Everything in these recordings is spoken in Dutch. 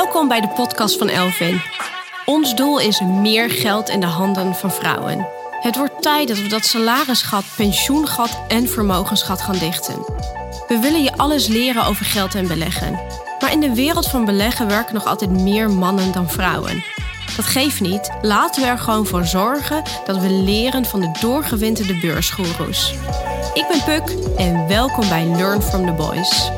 Welkom bij de podcast van Elvin. Ons doel is meer geld in de handen van vrouwen. Het wordt tijd dat we dat salarisgat, pensioengat en vermogensgat gaan dichten. We willen je alles leren over geld en beleggen. Maar in de wereld van beleggen werken nog altijd meer mannen dan vrouwen. Dat geeft niet, laten we er gewoon voor zorgen dat we leren van de doorgewinterde beursgoeroes. Ik ben Puk en welkom bij Learn from the Boys.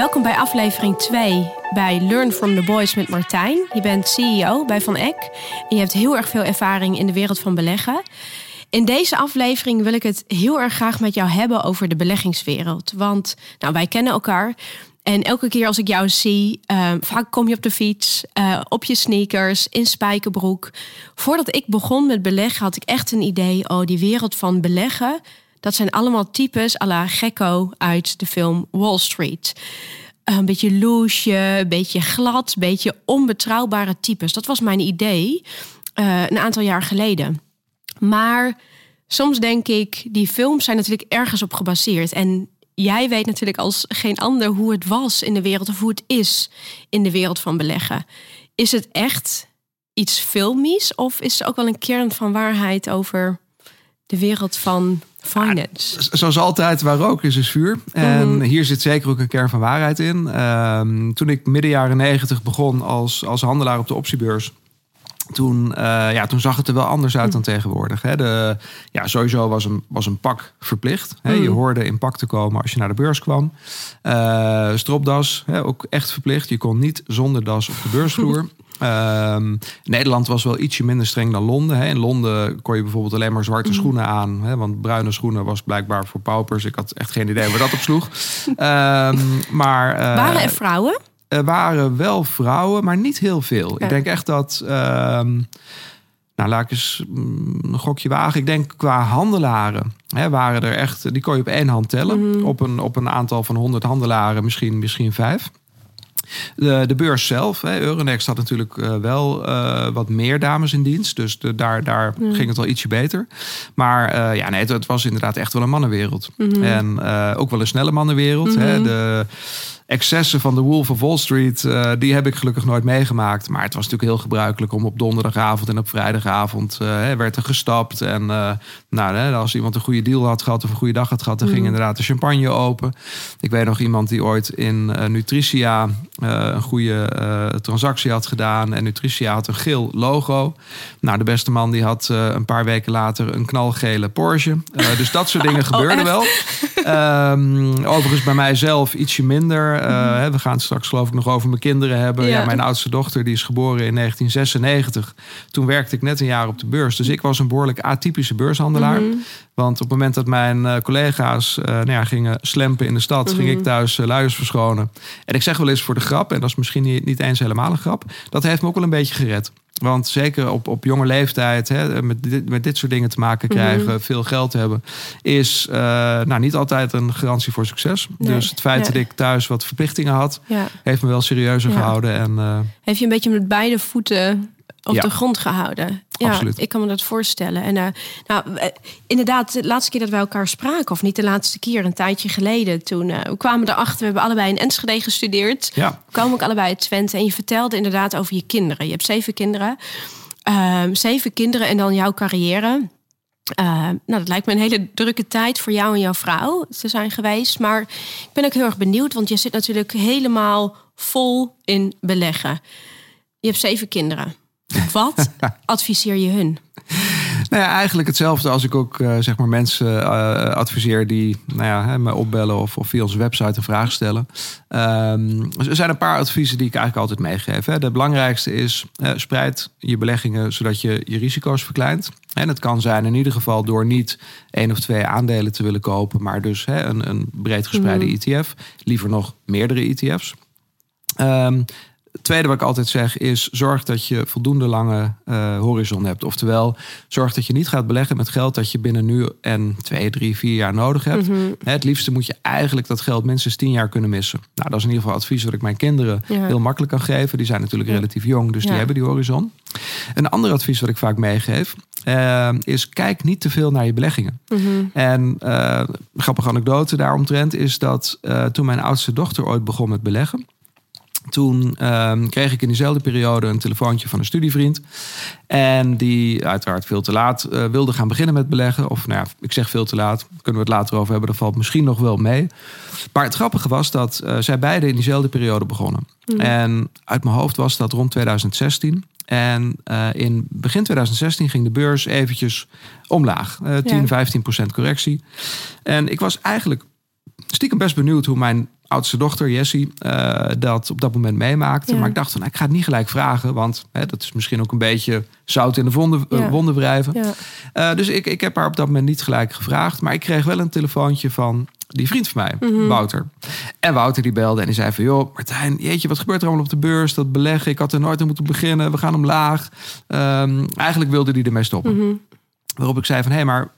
Welkom bij aflevering 2 bij Learn from the Boys met Martijn. Je bent CEO bij Van Eck en je hebt heel erg veel ervaring in de wereld van beleggen. In deze aflevering wil ik het heel erg graag met jou hebben over de beleggingswereld. Want nou, wij kennen elkaar. En elke keer als ik jou zie, uh, vaak kom je op de fiets, uh, op je sneakers, in spijkerbroek. Voordat ik begon met beleggen had ik echt een idee, oh die wereld van beleggen, dat zijn allemaal types à la Gekko uit de film Wall Street. Een beetje loesje, een beetje glad, een beetje onbetrouwbare types. Dat was mijn idee uh, een aantal jaar geleden. Maar soms denk ik, die films zijn natuurlijk ergens op gebaseerd. En jij weet natuurlijk als geen ander hoe het was in de wereld of hoe het is in de wereld van beleggen. Is het echt iets filmies of is er ook wel een kern van waarheid over de wereld van finance? Ja, zoals altijd, waar rook is, is vuur. En Mhm. hier zit zeker ook een kern van waarheid in. Ehm, toen ik midden jaren negentig begon als, als handelaar op de optiebeurs. Toen, eh, ja, toen zag het er wel anders uit dan tegenwoordig. Hè. De, ja, sowieso was een, was een pak verplicht. Hè. Je Mm. hoorde in pak te komen als je naar de beurs kwam. Eh, stropdas, hè, ook echt verplicht. Je kon niet zonder das op de beursvloer. Ehm, Nederland was wel ietsje minder streng dan Londen. Hè. In Londen kon je bijvoorbeeld alleen maar zwarte schoenen aan. Hè, want bruine schoenen was blijkbaar voor paupers. Ik had echt geen idee waar dat op sloeg. Ehm, maar, eh, Waren er vrouwen? er waren wel vrouwen, maar niet heel veel. Ja. Ik denk echt dat. ehm, nou, laat ik eens mm, een gokje wagen. Ik denk qua handelaren hè, waren er echt. Die kon je op één hand tellen. Mhm. Op, een, op een aantal van 100 handelaren, misschien, misschien vijf. De, de beurs zelf, hè, Euronext had natuurlijk eh, wel eh, wat meer dames in dienst. Dus de, daar, daar ging het wel ietsje beter. Maar eh, ja, nee, het, het was inderdaad echt wel een mannenwereld. Mhm. En ook wel een snelle mannenwereld. hè. Mhm. De excessen van de Wolf of Wall Street, eh, die heb ik gelukkig nooit meegemaakt. Maar het was natuurlijk heel gebruikelijk om op donderdagavond en op vrijdagavond eh, werd er gestapt. En eh, nou, als iemand een goede deal had gehad of een goede dag had gehad, dan ging Mhm. inderdaad de champagne open. Ik weet nog iemand die ooit in Nutricia een goede transactie had gedaan. En Nutricia had een geel logo. Nou, de beste man die had een paar weken later een knalgele Porsche. Dus dat soort dingen gebeurden echt? wel. Ehm, overigens bij mijzelf ietsje minder. Eh, hè, we gaan het straks geloof ik nog over mijn kinderen hebben. Ja. Ja. mijn oudste dochter die is geboren in 1996. Toen werkte ik net een jaar op de beurs. Dus ik was een behoorlijk atypische beurshandelaar. Mhm. Want op het moment dat mijn eh, collega's eh, nou ja, gingen slempen in de stad... ging Mhm. ik thuis uh, luiers verschonen. En ik zeg wel eens voor de grap, en dat is misschien niet, niet eens helemaal een grap... dat heeft me ook wel een beetje gered. Want zeker op, op jonge leeftijd, hè, met, dit, met dit soort dingen te maken krijgen... Mhm. veel geld hebben, is eh, nou, niet altijd een garantie voor succes. Nee, Dus het feit dat ik thuis wat verplichtingen had... Ja. heeft me wel serieuzer Ja. gehouden. En eh, Heeft je een beetje met beide voeten op Ja. de grond gehouden? Ja, Absoluut. ik kan me dat voorstellen. En eh, nou, eh, inderdaad, de laatste keer dat wij elkaar spraken, of niet de laatste keer, een tijdje geleden, toen eh, we kwamen erachter, we hebben allebei in Enschede gestudeerd. ja, We kwamen ook allebei uit Twente en je vertelde inderdaad over je kinderen. Je hebt zeven kinderen. Ehm, zeven kinderen en dan jouw carrière. Ehm, nou, dat lijkt me een hele drukke tijd voor jou en jouw vrouw te zijn geweest. Maar ik ben ook heel erg benieuwd, want je zit natuurlijk helemaal vol in beleggen. Je hebt zeven kinderen. Wat adviseer je hun? Nou ja, eigenlijk hetzelfde als ik ook eh, zeg maar mensen eh, adviseer die nou ja, hè, me opbellen of, of via onze website een vraag stellen. Ehm, er zijn een paar adviezen die ik eigenlijk altijd meegeef. Hè. De belangrijkste is eh, spreid je beleggingen zodat je je risico's verkleint. En het kan zijn in ieder geval door niet één of twee aandelen te willen kopen, maar dus hè, een, een breed gespreide Mhm. ETF. Liever nog meerdere ETF's. Ehm, Het tweede wat ik altijd zeg is: zorg dat je voldoende lange uh, horizon hebt. Oftewel, zorg dat je niet gaat beleggen met geld dat je binnen nu en twee, drie, vier jaar nodig hebt. Mhm. Het liefste moet je eigenlijk dat geld minstens tien jaar kunnen missen. Nou, dat is in ieder geval advies wat ik mijn kinderen heel makkelijk kan geven. Die zijn natuurlijk relatief jong, dus die hebben die horizon. Een ander advies wat ik vaak meegeef uh, is: kijk niet te veel naar je beleggingen. Mhm. En uh, een grappige anekdote daaromtrent is dat toen mijn oudste dochter ooit begon met beleggen toen ehm, kreeg ik in diezelfde periode een telefoontje van een studievriend. En die uiteraard veel te laat uh, wilde gaan beginnen met beleggen. Of nou ja, ik zeg veel te laat. Kunnen we het later over hebben. Dat valt misschien nog wel mee. Maar het grappige was dat uh, zij beide in diezelfde periode begonnen. Hmm. En uit mijn hoofd was dat rond 2016. En uh, in begin 2016 ging de beurs eventjes omlaag. 10, 15 procent correctie. En ik was eigenlijk stiekem best benieuwd hoe mijn oudste dochter, Jessie, uh, dat op dat moment meemaakte. Maar ik dacht van, nou, ik ga het niet gelijk vragen. Want hè, dat is misschien ook een beetje zout in de wonden, uh, wonden wrijven. Uh, dus ik, ik heb haar op dat moment niet gelijk gevraagd. Maar ik kreeg wel een telefoontje van die vriend van mij, mm -hmm. Wouter. En Wouter die belde en die zei van... joh, Martijn, jeetje, wat gebeurt er allemaal op de beurs? Dat beleggen, ik had er nooit aan moeten beginnen. We gaan omlaag. Um, eigenlijk wilde hij ermee stoppen. Mm -hmm. Waarop ik zei van, hé, hey, maar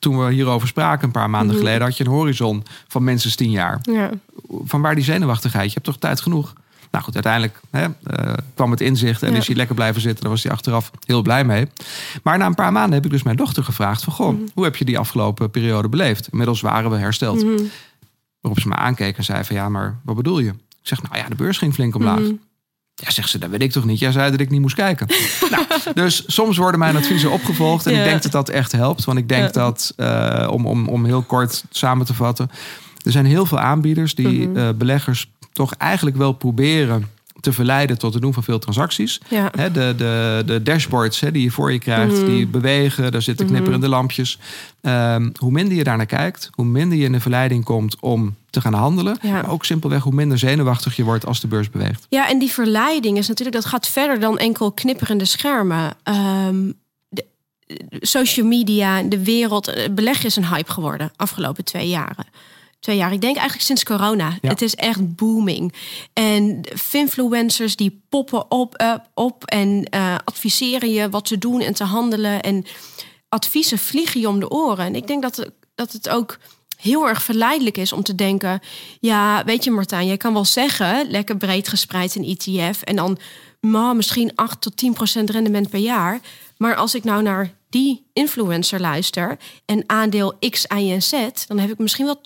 toen we hierover spraken een paar maanden mm -hmm. geleden, had je een horizon van minstens tien jaar. Ja. Van waar die zenuwachtigheid? Je hebt toch tijd genoeg? Nou goed, uiteindelijk hè, uh, kwam het inzicht en ja. is hij lekker blijven zitten. Daar was hij achteraf heel blij mee. Maar na een paar maanden heb ik dus mijn dochter gevraagd: van, Goh, mm -hmm. hoe heb je die afgelopen periode beleefd? Inmiddels waren we hersteld. Mm -hmm. Waarop ze me aankeek en zei: van ja, maar wat bedoel je? Ik zeg, nou ja, de beurs ging flink omlaag. Mhm. Ja, zegt ze, dat weet ik toch niet. Jij zei dat ik niet moest kijken. nou, dus soms worden mijn adviezen opgevolgd. En ja. ik denk dat dat echt helpt. Want ik denk ja. dat, uh, om, om, om heel kort samen te vatten... er zijn heel veel aanbieders die mm -hmm. uh, beleggers toch eigenlijk wel proberen te verleiden tot het doen van veel transacties. Ja. He, de, de, de dashboards he, die je voor je krijgt, mm -hmm. die bewegen, daar zitten knipperende mm -hmm. lampjes. Um, hoe minder je daarnaar kijkt, hoe minder je in de verleiding komt om te gaan handelen. Ja. Maar ook simpelweg hoe minder zenuwachtig je wordt als de beurs beweegt. Ja, en die verleiding is natuurlijk, dat gaat verder dan enkel knipperende schermen. Um, de, social media, de wereld, beleg is een hype geworden afgelopen twee jaren twee jaar. Ik denk eigenlijk sinds corona. Ja. Het is echt booming. En influencers die poppen op, uh, op en uh, adviseren je wat te doen en te handelen. En adviezen vliegen je om de oren. En ik denk dat, dat het ook heel erg verleidelijk is om te denken... ja, weet je Martijn, jij kan wel zeggen... lekker breed gespreid een ETF... en dan maar misschien 8 tot 10 procent rendement per jaar. Maar als ik nou naar die influencer luister en aandeel X, Y en Z, dan heb ik misschien wel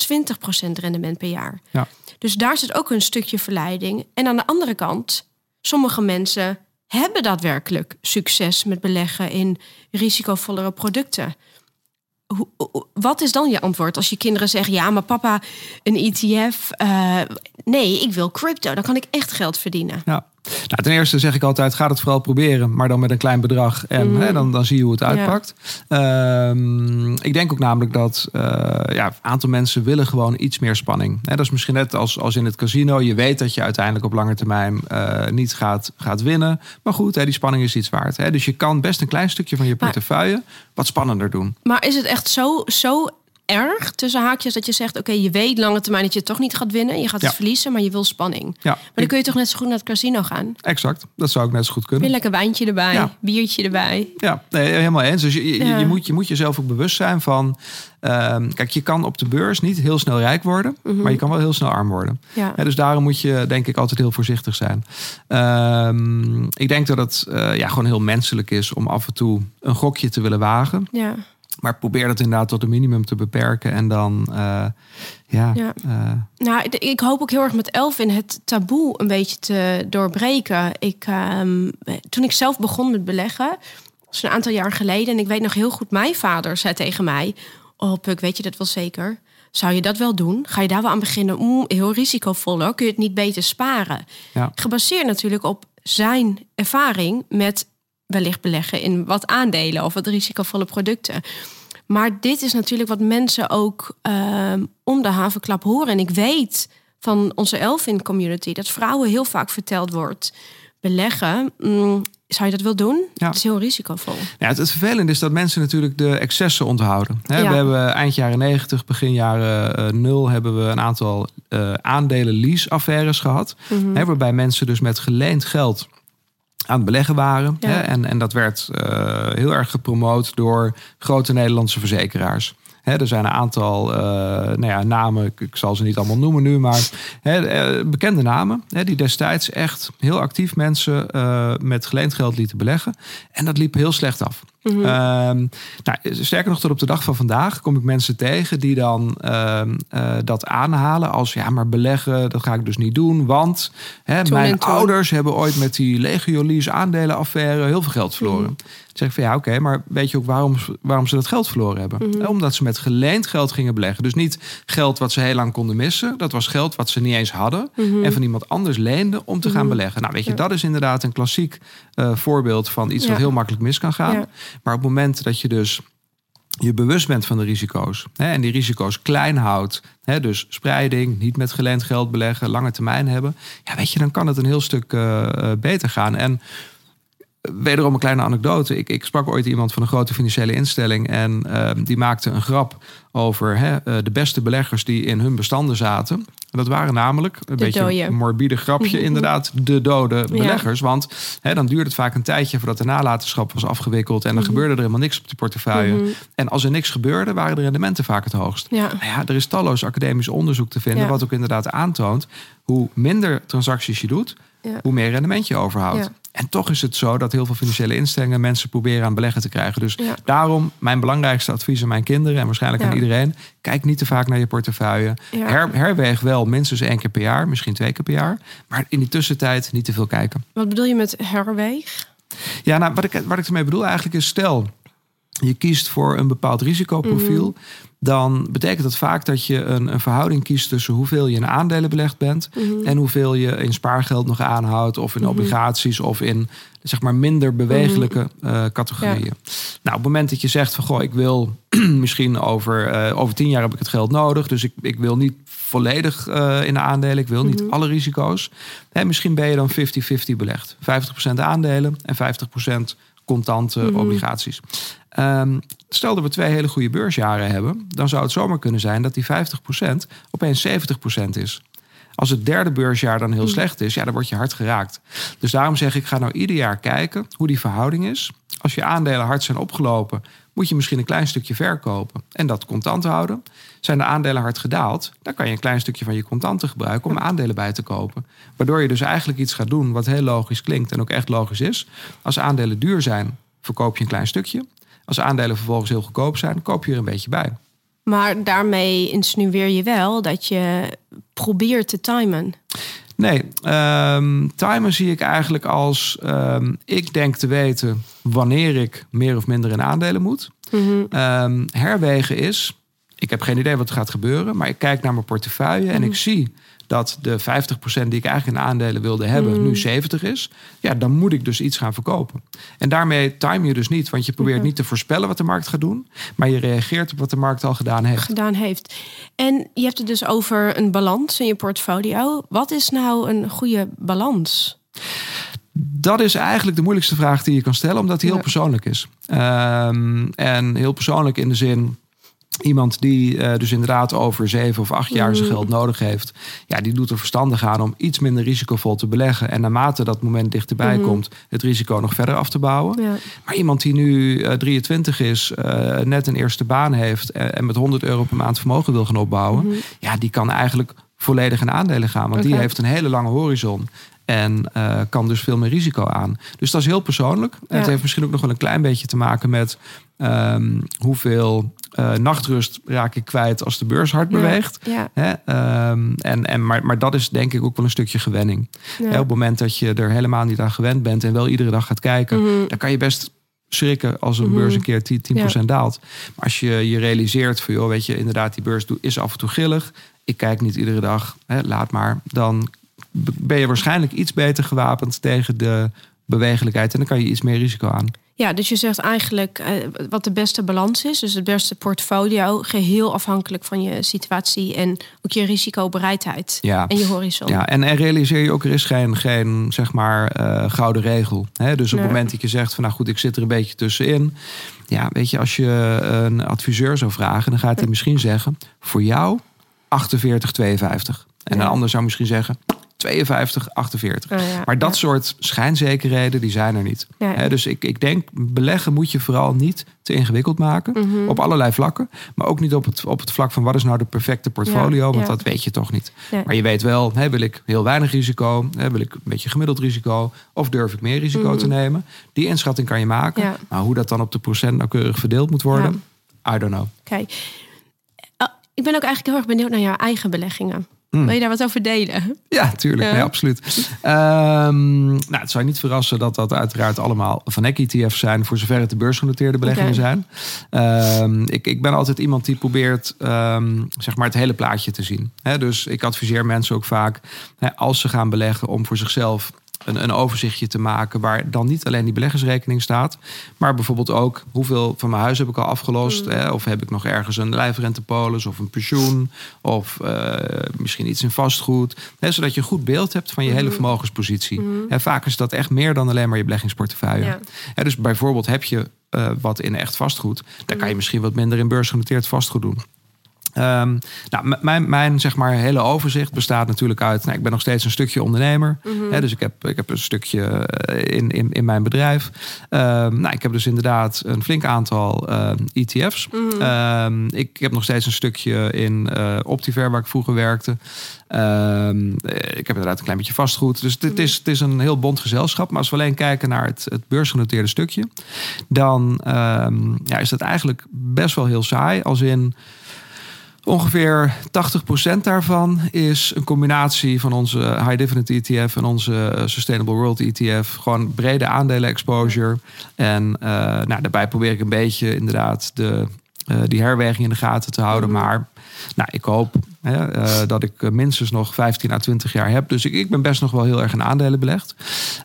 20% rendement per jaar. Ja. Dus daar zit ook een stukje verleiding. En aan de andere kant, sommige mensen hebben daadwerkelijk succes met beleggen in risicovollere producten. Wat is dan je antwoord als je kinderen zeggen: Ja, maar papa, een ETF. Uh, nee, ik wil crypto. Dan kan ik echt geld verdienen. Ja. Nou, ten eerste zeg ik altijd, ga het vooral proberen, maar dan met een klein bedrag. En mm. hè, dan, dan zie je hoe het uitpakt. Ja. Um, ik denk ook namelijk dat uh, ja, een aantal mensen willen gewoon iets meer spanning. Hè, dat is misschien net als, als in het casino. Je weet dat je uiteindelijk op lange termijn uh, niet gaat, gaat winnen. Maar goed, hè, die spanning is iets waard. Hè. Dus je kan best een klein stukje van je portefeuille maar, wat spannender doen. Maar is het echt zo, zo erg tussen haakjes dat je zegt: Oké, okay, je weet lange termijn dat je het toch niet gaat winnen. Je gaat ja. het verliezen, maar je wil spanning. Ja. Maar dan kun je toch net zo goed naar het casino gaan? Exact, dat zou ook net zo goed kunnen. Een lekker wijntje erbij, ja. biertje erbij. Ja, nee, helemaal eens. Dus je, je, je, moet, je moet jezelf ook bewust zijn van. Um, kijk, je kan op de beurs niet heel snel rijk worden, mm -hmm. maar je kan wel heel snel arm worden. Ja. Ja, dus daarom moet je, denk ik, altijd heel voorzichtig zijn. Um, ik denk dat het uh, ja, gewoon heel menselijk is om af en toe een gokje te willen wagen. Ja. Maar probeer dat inderdaad tot een minimum te beperken. En dan, uh, ja. ja. Uh... Nou, ik hoop ook heel erg met Elvin het taboe een beetje te doorbreken. Ik, um, toen ik zelf begon met beleggen, dat was een aantal jaar geleden. En ik weet nog heel goed, mijn vader zei tegen mij... Oh, Puk, weet je dat wel zeker? Zou je dat wel doen? Ga je daar wel aan beginnen? Oeh, heel risicovol hoor. Kun je het niet beter sparen? Ja. Gebaseerd natuurlijk op zijn ervaring met wellicht beleggen in wat aandelen of wat risicovolle producten. Maar dit is natuurlijk wat mensen ook uh, om de havenklap horen. En ik weet van onze Elfin community dat vrouwen heel vaak verteld wordt. beleggen. Mm, zou je dat wel doen? Ja. Het is heel risicovol. Ja, het, het vervelende is dat mensen natuurlijk de excessen onthouden. Ja. We hebben eind jaren 90, begin jaren eh, 0 hebben we een aantal eh aandelen lease affaires gehad. Mhm. Waarbij mensen dus met geleend geld aan het beleggen waren. Ja. Hè, en, en dat werd eh, heel erg gepromoot door grote Nederlandse verzekeraars. Hè, er zijn een aantal eh, nou ja, namen, ik, ik zal ze niet allemaal noemen nu, maar hè, eh, bekende namen hè, die destijds echt heel actief mensen met geleend geld lieten beleggen. En dat liep heel slecht af. Mhm. Ehm, nou, sterker nog, tot op de dag van vandaag kom ik mensen tegen die dan ehm, eh, dat aanhalen als ja, maar beleggen, dat ga ik dus niet doen. Want hè, mijn ouders hebben ooit met die Legio-lease aandelenaffaire heel veel geld verloren. Mhm. Dan zeg ik van ja, oké, maar weet je ook waarom, waarom ze dat geld verloren hebben? Mhm. Eh, Omdat ze met geleend geld gingen beleggen. Dus niet geld wat ze heel lang konden missen. Dat was geld wat ze niet eens hadden. Mhm. En van iemand anders leenden om te gaan Mhm. beleggen. Nou, weet je, Ja. dat is inderdaad een klassiek eh, voorbeeld van iets Ja. wat heel makkelijk mis kan gaan. Ja. Maar op het moment dat je dus je bewust bent van de risico's hè, en die risico's klein houdt, hè, dus spreiding, niet met geleend geld beleggen, lange termijn hebben, ja, weet je, dan kan het een heel stuk eh, eh, beter gaan. En wederom een kleine anekdote. Ik, ik sprak ooit iemand van een grote financiële instelling en eh, die maakte een grap over hè, eh, de beste beleggers die in hun bestanden zaten. En dat waren namelijk een De beetje een morbide grapje, inderdaad, de dode beleggers. Want hè, dan duurde het vaak een tijdje voordat de nalatenschap was afgewikkeld en dan gebeurde er helemaal niks op de portefeuille. Mhm. En als er niks gebeurde, waren de rendementen vaak het hoogst. Ja. Nou ja, er is talloos academisch onderzoek te vinden, Ja. wat ook inderdaad aantoont hoe minder transacties je doet, Ja. hoe meer rendement je overhoudt. En toch is het zo dat heel veel financiële instellingen mensen proberen aan beleggen te krijgen. Dus Ja. daarom mijn belangrijkste advies aan mijn kinderen en waarschijnlijk Ja. aan iedereen: kijk niet te vaak naar je portefeuille. Ja. Her, herweeg wel minstens één keer per jaar, misschien twee keer per jaar. Maar in die tussentijd niet te veel kijken. Wat bedoel je met herweeg? Ja, nou, wat ik, wat ik ermee bedoel eigenlijk is: stel je kiest voor een bepaald risicoprofiel. Mhm. Dan betekent dat vaak dat je een, een verhouding kiest tussen hoeveel je in aandelen belegd bent. Mhm. En hoeveel je in spaargeld nog aanhoudt. Of in obligaties. Of in zeg maar minder bewegelijke eh, categorieën. Nou, op het moment dat je zegt van goh, ik wil misschien over, eh, over tien jaar heb ik het geld nodig. Dus ik, ik wil niet volledig eh, in de aandelen. Ik wil niet Mhm. alle risico's. Hè, misschien ben je dan 50-50 belegd. 50% aandelen en 50% contante Mhm. obligaties. Ehm, stel dat we twee hele goede beursjaren hebben, dan zou het zomaar kunnen zijn dat die 50% opeens 70% is. Als het derde beursjaar dan heel slecht is, ja, dan word je hard geraakt. Dus daarom zeg ik, ga nou ieder jaar kijken hoe die verhouding is. Als je aandelen hard zijn opgelopen, moet je misschien een klein stukje verkopen en dat contant houden. Zijn de aandelen hard gedaald, dan kan je een klein stukje van je contanten gebruiken om aandelen bij te kopen. Waardoor je dus eigenlijk iets gaat doen wat heel logisch klinkt en ook echt logisch is. Als aandelen duur zijn, verkoop je een klein stukje. Als aandelen vervolgens heel goedkoop zijn, koop je er een beetje bij. Maar daarmee insinueer je wel dat je probeert te timen. Nee, ehm timen zie ik eigenlijk als ehm, ik denk te weten wanneer ik meer of minder in aandelen moet. Mhm. Ehm, herwegen is, ik heb geen idee wat er gaat gebeuren, maar ik kijk naar mijn portefeuille en ik zie dat de 50% die ik eigenlijk in aandelen wilde hebben, nu 70 is. Ja, dan moet ik dus iets gaan verkopen. En daarmee time je dus niet, want je probeert niet te voorspellen wat de markt gaat doen, maar je reageert op wat de markt al gedaan heeft. gedaan heeft. En je hebt het dus over een balans in je portfolio. Wat is nou een goede balans? Dat is eigenlijk de moeilijkste vraag die je kan stellen, omdat die heel Ja. persoonlijk is. Ehm, en heel persoonlijk in de zin. Iemand die eh, dus inderdaad over zeven of acht jaar zijn geld nodig heeft. Ja, die doet er verstandig aan om iets minder risicovol te beleggen. En naarmate dat moment dichterbij komt, het risico nog verder af te bouwen. Ja. Maar iemand die nu eh, 23 is, eh, net een eerste baan heeft en, met 100 euro per maand vermogen wil gaan opbouwen. Ja, die kan eigenlijk volledig in aandelen gaan. Want die heeft een hele lange horizon. En eh, kan dus veel meer risico aan. Dus dat is heel persoonlijk. En het heeft misschien ook nog wel een klein beetje te maken met ehm, hoeveel eh, nachtrust raak ik kwijt als de beurs hard Ja. beweegt. Ja. Hè? Ehm, en, en, maar, maar dat is denk ik ook wel een stukje gewenning. Ja. Hè, op het moment dat je er helemaal niet aan gewend bent en wel iedere dag gaat kijken, Mhm. dan kan je best schrikken als een Mhm. beurs een keer 10%, 10% daalt. Maar als je je realiseert van, joh, weet je, inderdaad, die beurs is af en toe gillig. Ik kijk niet iedere dag, hè, laat maar. Dan ben je waarschijnlijk iets beter gewapend tegen de bewegelijkheid en dan kan je iets meer risico aan. Ja, dus je zegt eigenlijk uh, wat de beste balans is. Dus het beste portfolio, geheel afhankelijk van je situatie en ook je risicobereidheid ja. en je horizon. Ja, en, en realiseer je ook, er is geen, geen zeg maar uh, gouden regel. Hè? Dus op het moment dat je zegt van nou goed, ik zit er een beetje tussenin. Ja, weet je, als je een adviseur zou vragen, dan gaat hij misschien zeggen: voor jou 48, 52. En een ander zou misschien zeggen 52, 48. maar dat soort schijnzekerheden, die zijn er niet. dus ik, ik denk, beleggen moet je vooral niet te ingewikkeld maken. Mhm. Op allerlei vlakken. Maar ook niet op het, op het vlak van wat is nou de perfecte portfolio. want dat weet je toch niet. Maar je weet wel, hè, wil ik heel weinig risico? Hè, wil ik een beetje gemiddeld risico? Of durf ik meer risico Mhm. te nemen? Die inschatting kan je maken. Maar hoe dat dan op de procent nauwkeurig verdeeld moet worden, I don't know. Oké. Oh, ik ben ook eigenlijk heel erg benieuwd naar jouw eigen beleggingen. Hmm. Wil je daar wat over delen? Ja, tuurlijk. Nee, absoluut. Ehm, nou, het zou je niet verrassen dat dat uiteraard allemaal van ETF's zijn, voor zover het de beursgenoteerde beleggingen zijn. Ehm, ik, ik ben altijd iemand die probeert ehm, zeg maar het hele plaatje te zien. Dus ik adviseer mensen ook vaak, als ze gaan beleggen, om voor zichzelf een, een overzichtje te maken waar dan niet alleen die beleggersrekening staat, maar bijvoorbeeld ook hoeveel van mijn huis heb ik al afgelost, hè, of heb ik nog ergens een lijfrentepolis of een pensioen of eh, misschien iets in vastgoed, hè, zodat je een goed beeld hebt van je hele vermogenspositie. En vaak is dat echt meer dan alleen maar je beleggingsportefeuille. Ja. Hè, dus bijvoorbeeld heb je eh, wat in echt vastgoed, dan kan je misschien wat minder in beursgenoteerd vastgoed doen. Ehm, nou, mijn, mijn zeg maar hele overzicht bestaat natuurlijk uit. Nou, ik ben nog steeds een stukje ondernemer. Hè, dus ik heb, ik heb een stukje eh, in, in, in mijn bedrijf. Ehm, nou, ik heb dus inderdaad een flink aantal ehm, ETF's. Ehm, ik heb nog steeds een stukje in eh Optiver, waar ik vroeger werkte. Eh, ik heb inderdaad een klein beetje vastgoed. Dus het, is, het is een heel bond gezelschap. Maar als we alleen kijken naar het, het beursgenoteerde stukje, dan ja, is dat eigenlijk best wel heel saai. Als in. Ongeveer 80% daarvan is een combinatie van onze high dividend ETF en onze eh, Sustainable World ETF. Gewoon brede aandelen exposure. En eh, nou, daarbij probeer ik een beetje inderdaad de, eh, die herweging in de gaten te houden. Maar nou, ik hoop hè, dat ik minstens nog 15 à 20 jaar heb. Dus ik, ik ben best nog wel heel erg in aandelen belegd.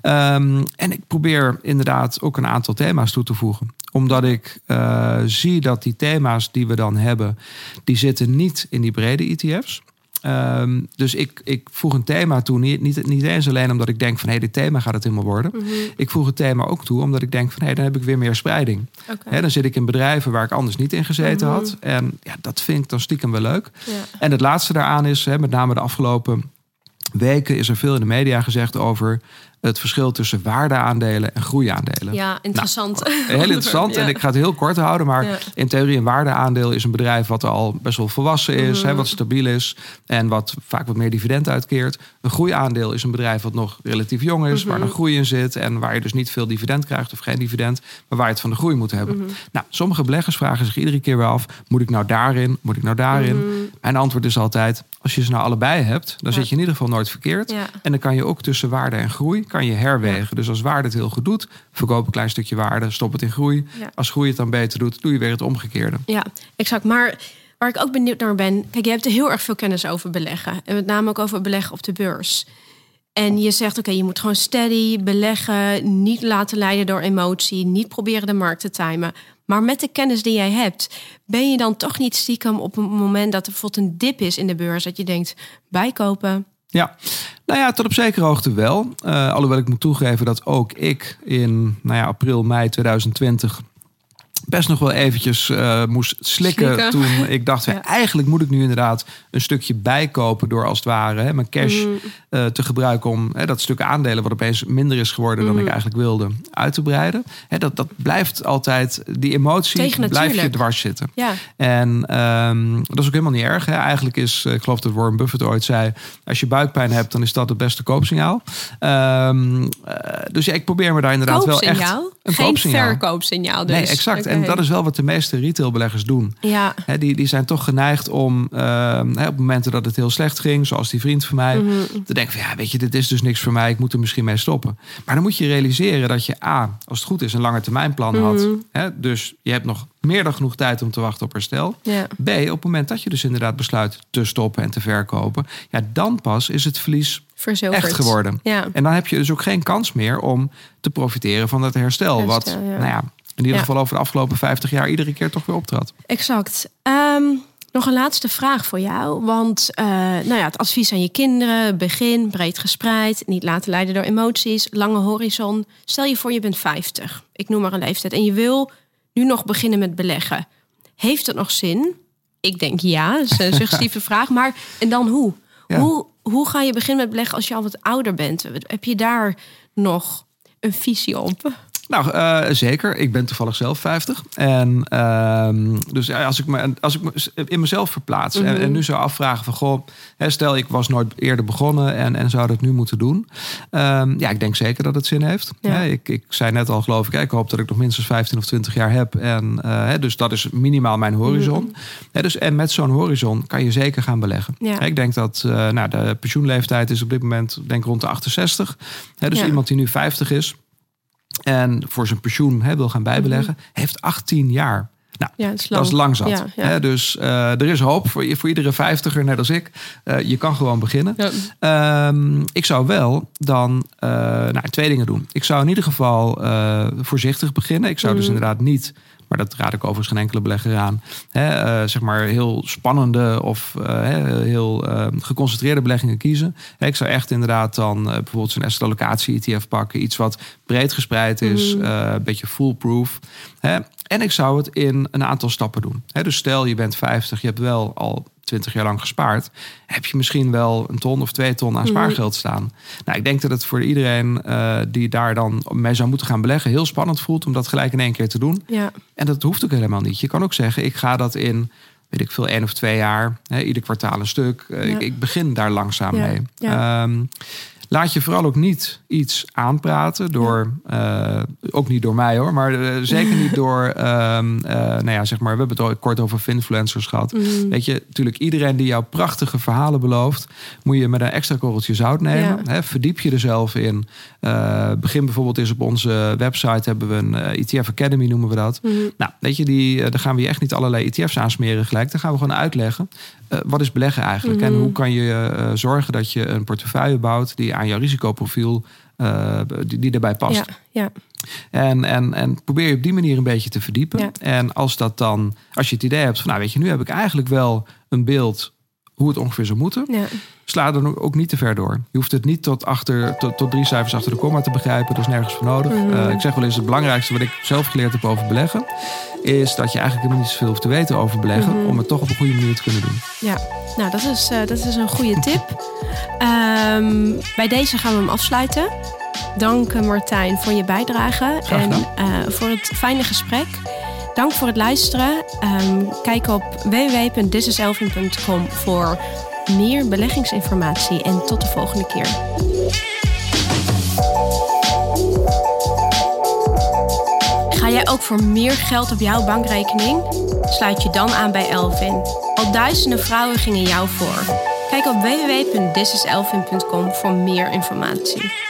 Ehm, en ik probeer inderdaad ook een aantal thema's toe te voegen. Omdat ik eh, zie dat die thema's die we dan hebben, die zitten niet in die brede ETF's. Ehm, dus ik, ik voeg een thema toe, niet, niet, niet eens alleen omdat ik denk van hé, dit thema gaat het helemaal worden. Ik voeg het thema ook toe omdat ik denk van hé, dan heb ik weer meer spreiding. Hè, dan zit ik in bedrijven waar ik anders niet in gezeten had. En ja, dat vind ik dan stiekem wel leuk. Ja. En het laatste daaraan is, met name de afgelopen weken, is er veel in de media gezegd over het verschil tussen waardeaandelen en groeiaandelen. Ja, interessant. Heel interessant. Ja. En ik ga het heel kort houden. Maar Ja. in theorie een waardeaandeel is een bedrijf wat al best wel volwassen is. Mhm. Hè, wat stabiel is. En wat vaak wat meer dividend uitkeert. Een groeiaandeel is een bedrijf wat nog relatief jong is. Mhm. Waar nog groei in zit. En waar je dus niet veel dividend krijgt of geen dividend. Maar waar je het van de groei moet hebben. Mhm. Nou, sommige beleggers vragen zich iedere keer weer af. Moet ik nou daarin? Moet ik nou daarin? Mhm. Mijn antwoord is altijd. Als je ze nou allebei hebt. Dan Ja. zit je in ieder geval nooit verkeerd. En dan kan je ook tussen waarde en groei kan je herwegen. Dus als waarde het heel goed doet, verkoop een klein stukje waarde, stop het in groei. Ja. Als groei het dan beter doet, doe je weer het omgekeerde. Ja, exact. Maar waar ik ook benieuwd naar ben... Kijk, je hebt er heel erg veel kennis over beleggen. En met name ook over beleggen op de beurs. En je zegt, oké, je moet gewoon steady beleggen... niet laten leiden door emotie... niet proberen de markt te timen. Maar met de kennis die jij hebt... ben je dan toch niet stiekem op een moment... dat er bijvoorbeeld een dip is in de beurs... dat je denkt, bijkopen... Ja, nou ja, tot op zekere hoogte wel. Eh, alhoewel ik moet toegeven dat ook ik in nou ja, april, mei 2020 best nog wel eventjes eh, moest slikken, Slikken. toen ik dacht, Ja. eigenlijk moet ik nu inderdaad een stukje bijkopen door als het ware hè, mijn cash Mm. eh, te gebruiken om hè, dat stuk aandelen wat opeens minder is geworden dan Mm. ik eigenlijk wilde uit te breiden. Hè, dat, dat blijft altijd, die emotie Tegen blijft je dwars zitten. Ja, En ehm, dat is ook helemaal niet erg. Hè. Eigenlijk is, eh, ik geloof dat Warren Buffett ooit zei... als je buikpijn hebt, dan is dat het beste koopsignaal. Ehm, eh, dus ja, ik probeer me daar inderdaad wel echt... koopsignaal. een Geen koopsignaal. verkoopsignaal dus. Nee, exact. En dat is wel wat de meeste retailbeleggers doen. Ja, die, die zijn toch geneigd om ehm, op momenten dat het heel slecht ging... zoals die vriend van mij, Mhm. te denken van... ja, weet je, dit is dus niks voor mij, ik moet er misschien mee stoppen. Maar dan moet je realiseren dat je A, als het goed is... een langetermijnplan had. Mhm. Dus je hebt nog meer dan genoeg tijd om te wachten op herstel. ja. B, op het moment dat je dus inderdaad besluit te stoppen en te verkopen, ja, dan pas is het verlies Verzilverd. echt geworden. Ja. En dan heb je dus ook geen kans meer om te profiteren van het herstel. wat, ja. nou ja, in ieder geval over de afgelopen 50 jaar iedere keer toch weer optrad. Exact. Ehm, nog een laatste vraag voor jou. Want eh, nou ja, het advies aan je kinderen: begin breed gespreid, niet laten leiden door emoties, lange horizon. Stel je voor, je bent 50, ik noem maar een leeftijd, en je wil nu nog beginnen met beleggen. Heeft het nog zin? Ik denk ja, dat is een suggestieve vraag. Maar en dan hoe? Ja. hoe? Hoe ga je beginnen met beleggen als je al wat ouder bent? Heb je daar nog een visie op? Nou, eh, zeker. Ik ben toevallig zelf 50. En ehm, dus ja, als ik me, als ik me in mezelf verplaats en, Mhm. en nu zou afvragen van goh, hè, stel ik was nooit eerder begonnen en, en zou dat nu moeten doen. Ehm, ja, ik denk zeker dat het zin heeft. Ja. Hè, ik, ik zei net al, geloof ik, ik hoop dat ik nog minstens 15 of 20 jaar heb. En eh, hè, dus dat is minimaal mijn horizon. Mhm. Hè, dus, en met zo'n horizon kan je zeker gaan beleggen. Ja. Ik denk dat eh, nou, de pensioenleeftijd is op dit moment denk rond de 68. Hè, dus iemand die nu 50 is en voor zijn pensioen hè, wil gaan bijbeleggen, heeft 18 jaar. Nou, Ja, is dat is lang zat. Ja, ja. Hè, dus eh, er is hoop voor, voor iedere vijftiger, net als ik. Eh, je kan gewoon beginnen. Ehm, ik zou wel dan eh, nou, twee dingen doen. Ik zou in ieder geval voorzichtig beginnen. Ik zou dus Mhm. inderdaad niet, maar dat raad ik overigens geen enkele belegger aan, hè, eh, zeg maar heel spannende of eh, heel eh, geconcentreerde beleggingen kiezen. Ik zou echt inderdaad dan bijvoorbeeld zo'n asset allocatie ETF pakken. Iets wat breed gespreid is, Mhm. een beetje foolproof. Hè. En ik zou het in een aantal stappen doen. Hè, dus stel je bent 50, je hebt wel al 20 jaar lang gespaard. Heb je misschien wel een ton of twee ton aan Mhm. spaargeld staan. Nou, ik denk dat het voor iedereen eh, die daar dan mee zou moeten gaan beleggen... heel spannend voelt om dat gelijk in één keer te doen. Ja. En dat hoeft ook helemaal niet. Je kan ook zeggen, ik ga dat in, weet ik veel, één of twee jaar. Hè, ieder kwartaal een stuk. Eh, Ja. ik, ik begin daar langzaam Ja, mee. ja. Laat je vooral ook niet iets aanpraten door, eh, ook niet door mij hoor, maar eh, zeker niet door, ehm, eh, nou ja, zeg maar, we hebben het al kort over influencers gehad. Mhm. Weet je, natuurlijk iedereen die jou prachtige verhalen belooft, moet je met een extra korreltje zout nemen. Ja. Hè, verdiep je er zelf in. Begin bijvoorbeeld eens op onze website hebben we een ETF Academy noemen we dat. Mhm. Nou, weet je, die, daar gaan we je echt niet allerlei ETF's aansmeren gelijk. Dan gaan we gewoon uitleggen. Eh, wat is beleggen eigenlijk? En Mhm. hoe kan je eh, zorgen dat je een portefeuille bouwt die aan jouw risicoprofiel eh, die, die erbij past. Ja, ja. En, en, en probeer je op die manier een beetje te verdiepen. Ja. En als dat dan, als je het idee hebt van, nou weet je, nu heb ik eigenlijk wel een beeld hoe het ongeveer zou moeten. ja. Sla er ook- niet te ver door. Je hoeft het niet tot, achter, tot, tot drie cijfers achter de komma te begrijpen. Dat is nergens voor nodig. Mhm. Eh, ik zeg wel eens, het belangrijkste wat ik zelf geleerd heb over beleggen... is dat je eigenlijk helemaal niet zoveel hoeft te weten over beleggen... Mhm. om het toch op een goede manier te kunnen doen. Ja, nou dat is, eh, dat is een goede tip. Ehm, bij deze gaan we hem afsluiten. Dank eh, Martijn voor je bijdrage en voor het fijne gesprek. Dank voor het luisteren. Ehm, kijk op www.thisiselfin.com voor meer beleggingsinformatie en tot de volgende keer. Ga jij ook voor meer geld op jouw bankrekening? Sluit je dan aan bij Elvin. Al duizenden vrouwen gingen jou voor. Kijk op www.thisiselfin.com voor meer informatie.